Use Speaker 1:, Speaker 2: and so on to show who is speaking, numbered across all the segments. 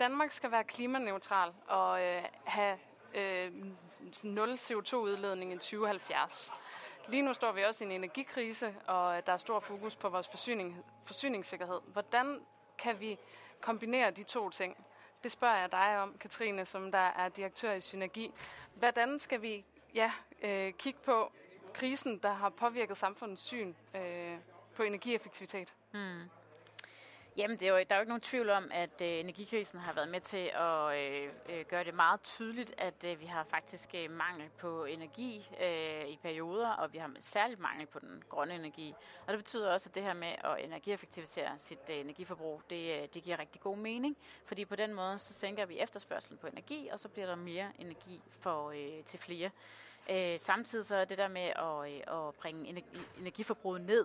Speaker 1: Danmark skal være klimaneutral og øh, have øh, nul CO2-udledning i 2070. Lige nu står vi også i en energikrise, og der er stor fokus på vores forsyning, forsyningssikkerhed. Hvordan kan vi kombinere de to ting? Det spørger jeg dig om, Katrine, som der er direktør i Synergi. Hvordan skal vi ja, øh, kigge på krisen, der har påvirket samfundets syn øh, på energieffektivitet? Mm.
Speaker 2: Jamen, det er jo, der er jo ikke nogen tvivl om, at øh, energikrisen har været med til at øh, øh, gøre det meget tydeligt, at øh, vi har faktisk øh, mangel på energi øh, i perioder, og vi har særligt mangel på den grønne energi. Og det betyder også, at det her med at energieffektivisere sit øh, energiforbrug, det, øh, det giver rigtig god mening, fordi på den måde, så sænker vi efterspørgselen på energi, og så bliver der mere energi for, øh, til flere. Øh, samtidig så er det der med at, øh, at bringe energi, energiforbruget ned,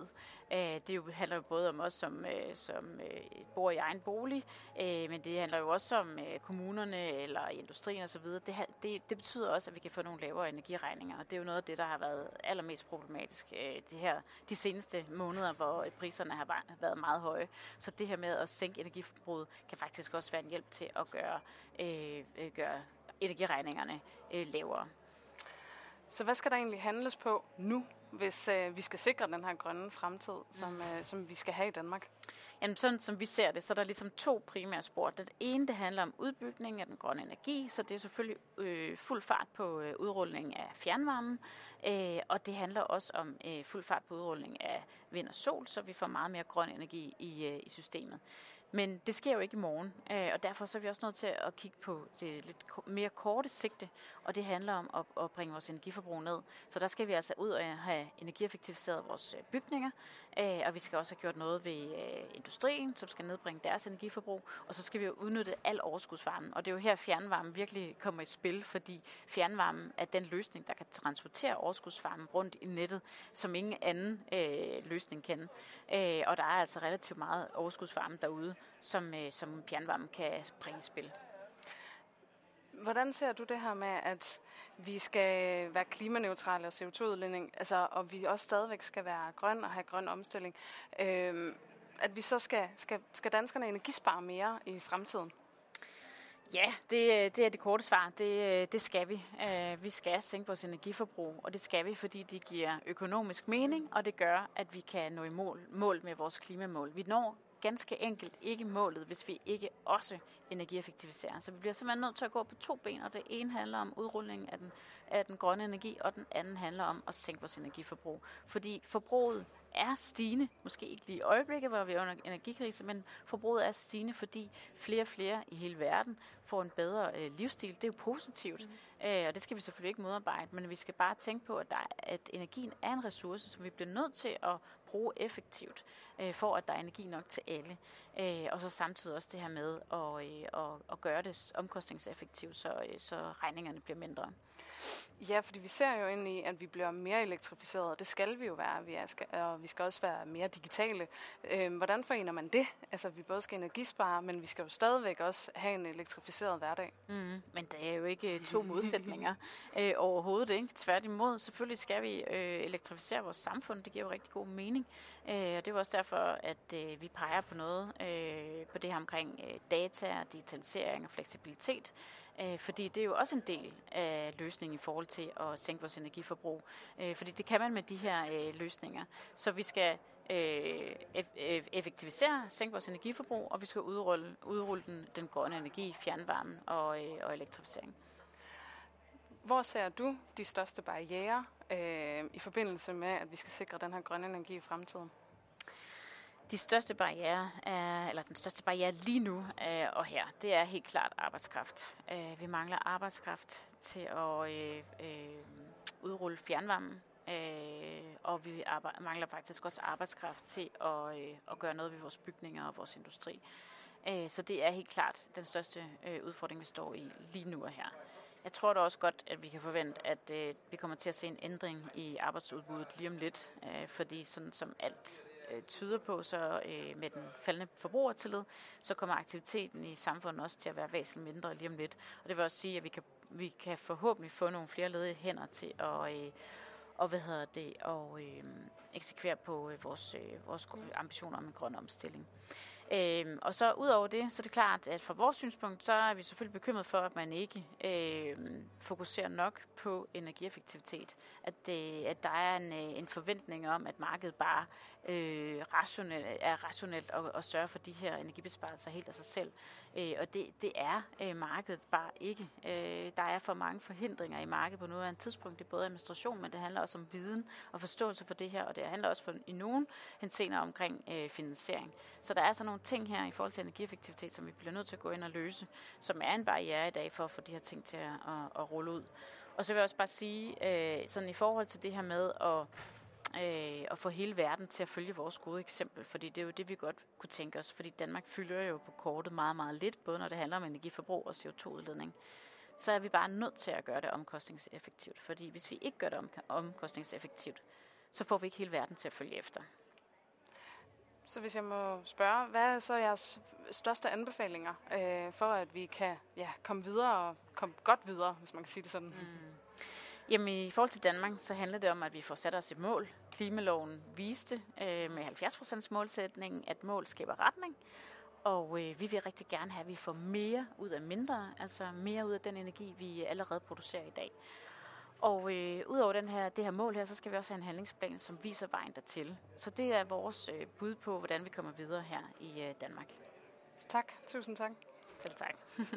Speaker 2: øh, det jo handler jo både om os, som, øh, som øh, bor i egen bolig, øh, men det handler jo også om øh, kommunerne eller industrien osv. Det, det, det betyder også, at vi kan få nogle lavere energiregninger, og det er jo noget af det, der har været allermest problematisk øh, her, de seneste måneder, hvor priserne har været meget høje. Så det her med at sænke energiforbruget kan faktisk også være en hjælp til at gøre, øh, øh gøre energiregningerne øh, lavere.
Speaker 1: Så hvad skal der egentlig handles på nu, hvis øh, vi skal sikre den her grønne fremtid, som, mm. øh, som vi skal have i Danmark?
Speaker 2: Jamen sådan som vi ser det, så er der ligesom to primære spor. Den ene, det handler om udbygning af den grønne energi, så det er selvfølgelig øh, fuld fart på øh, udrulning af fjernvarmen, øh, og det handler også om øh, fuld fart på udrulning af vind og sol, så vi får meget mere grøn energi i, øh, i systemet. Men det sker jo ikke i morgen, øh, og derfor så er vi også nødt til at kigge på det lidt mere korte sigte, og det handler om at, at bringe vores energiforbrug ned. Så der skal vi altså ud og have energieffektiviseret vores øh, bygninger, øh, og vi skal også have gjort noget ved industrien, som skal nedbringe deres energiforbrug, og så skal vi jo udnytte al overskudsvarmen. Og det er jo her fjernvarmen virkelig kommer i spil, fordi fjernvarmen er den løsning, der kan transportere overskudsvarmen rundt i nettet, som ingen anden øh, løsning kan. Øh, og der er altså relativt meget overskudsvarme derude, som, øh, som fjernvarme kan bringe i spil.
Speaker 1: Hvordan ser du det her med, at vi skal være klimaneutrale og CO2-udledning, altså, og vi også stadigvæk skal være grøn og have grøn omstilling? Øhm, at vi så skal, skal, skal danskerne energispare mere i fremtiden?
Speaker 2: Ja, det, det er det korte svar. Det, det skal vi. Øh, vi skal sænke vores energiforbrug, og det skal vi, fordi det giver økonomisk mening, og det gør, at vi kan nå i mål, mål med vores klimamål. Vi når ganske enkelt ikke målet, hvis vi ikke også energieffektiviserer. Så vi bliver simpelthen nødt til at gå på to ben, og det ene handler om udrulling af den, af den grønne energi, og den anden handler om at sænke vores energiforbrug. Fordi forbruget er stigende, måske ikke lige i øjeblikket, hvor vi er under energikrise, men forbruget er stigende, fordi flere og flere i hele verden får en bedre øh, livsstil. Det er jo positivt, mm. øh, og det skal vi selvfølgelig ikke modarbejde, men vi skal bare tænke på, at, der, at energien er en ressource, som vi bliver nødt til at bruge effektivt, øh, for at der er energi nok til alle. Øh, og så samtidig også det her med at, øh, at, at gøre det omkostningseffektivt, så, øh, så regningerne bliver mindre.
Speaker 1: Ja, fordi vi ser jo ind i, at vi bliver mere elektrificeret, og det skal vi jo være. Vi er, skal, og vi skal også være mere digitale. Øh, hvordan forener man det? Altså, vi både skal energispare, men vi skal jo stadigvæk også have en elektrificeret hverdag.
Speaker 2: Mm, men det er jo ikke to modsætninger øh, overhovedet. Ikke? Tværtimod, selvfølgelig skal vi øh, elektrificere vores samfund. Det giver jo rigtig god mening. Øh, og det er også derfor, at øh, vi peger på noget øh, på det her omkring øh, data, digitalisering og fleksibilitet. Øh, fordi det er jo også en del af løsningen i forhold til at sænke vores energiforbrug. Øh, fordi det kan man med de her øh, løsninger. Så vi skal øh, effektivisere, sænke vores energiforbrug, og vi skal udrulle, udrulle den, den grønne energi, fjernvarmen og, øh, og elektrificering.
Speaker 1: Hvor ser du de største barriere øh, i forbindelse med, at vi skal sikre den her grønne energi i fremtiden?
Speaker 2: De største barriere, er, eller den største barriere lige nu øh, og her, det er helt klart arbejdskraft. Øh, vi mangler arbejdskraft til at øh, øh, udrulle fjernvarmen, øh, og vi arbejde, mangler faktisk også arbejdskraft til at, øh, at gøre noget ved vores bygninger og vores industri. Øh, så det er helt klart den største øh, udfordring, vi står i lige nu og her. Jeg tror da også godt, at vi kan forvente, at øh, vi kommer til at se en ændring i arbejdsudbuddet lige om lidt, øh, fordi sådan som alt øh, tyder på, så øh, med den faldende forbrugertillid, så kommer aktiviteten i samfundet også til at være væsentligt mindre lige om lidt. Og det vil også sige, at vi kan, vi kan forhåbentlig få nogle flere ledige hænder til at, øh, og hvad hedder det, og øh, eksekvere på øh, vores, øh, vores ambitioner om en grøn omstilling. Øhm, og så ud over det, så er det klart, at fra vores synspunkt, så er vi selvfølgelig bekymret for, at man ikke øh, fokuserer nok på energieffektivitet. At, det, at der er en, øh, en forventning om, at markedet bare øh, rationel, er rationelt og, og sørger for de her energibesparelser helt af sig selv. Øh, og det, det er øh, markedet bare ikke. Øh, der er for mange forhindringer i markedet på nuværende tidspunkt. Det er både administration, men det handler også om viden og forståelse for det her, og det handler også for, i nogen henseender omkring øh, finansiering. Så der er sådan nogle ting her i forhold til energieffektivitet, som vi bliver nødt til at gå ind og løse, som er en barriere i dag for at få de her ting til at, at, at rulle ud. Og så vil jeg også bare sige, øh, sådan i forhold til det her med at øh, at få hele verden til at følge vores gode eksempel, fordi det er jo det, vi godt kunne tænke os, fordi Danmark fylder jo på kortet meget, meget lidt, både når det handler om energiforbrug og CO2-udledning. Så er vi bare nødt til at gøre det omkostningseffektivt, fordi hvis vi ikke gør det omkostningseffektivt, så får vi ikke hele verden til at følge efter.
Speaker 1: Så hvis jeg må spørge, hvad er så jeres største anbefalinger øh, for, at vi kan ja, komme videre og komme godt videre, hvis man kan sige det sådan? Mm.
Speaker 2: Jamen i forhold til Danmark, så handler det om, at vi får sat os et mål. Klimaloven viste øh, med 70% målsætning, at mål skaber retning. Og øh, vi vil rigtig gerne have, at vi får mere ud af mindre, altså mere ud af den energi, vi allerede producerer i dag. Og øh, udover den her, det her mål her, så skal vi også have en handlingsplan, som viser vejen dertil. Så det er vores øh, bud på, hvordan vi kommer videre her i øh, Danmark.
Speaker 1: Tak. Tusind tak.
Speaker 2: Selv tak.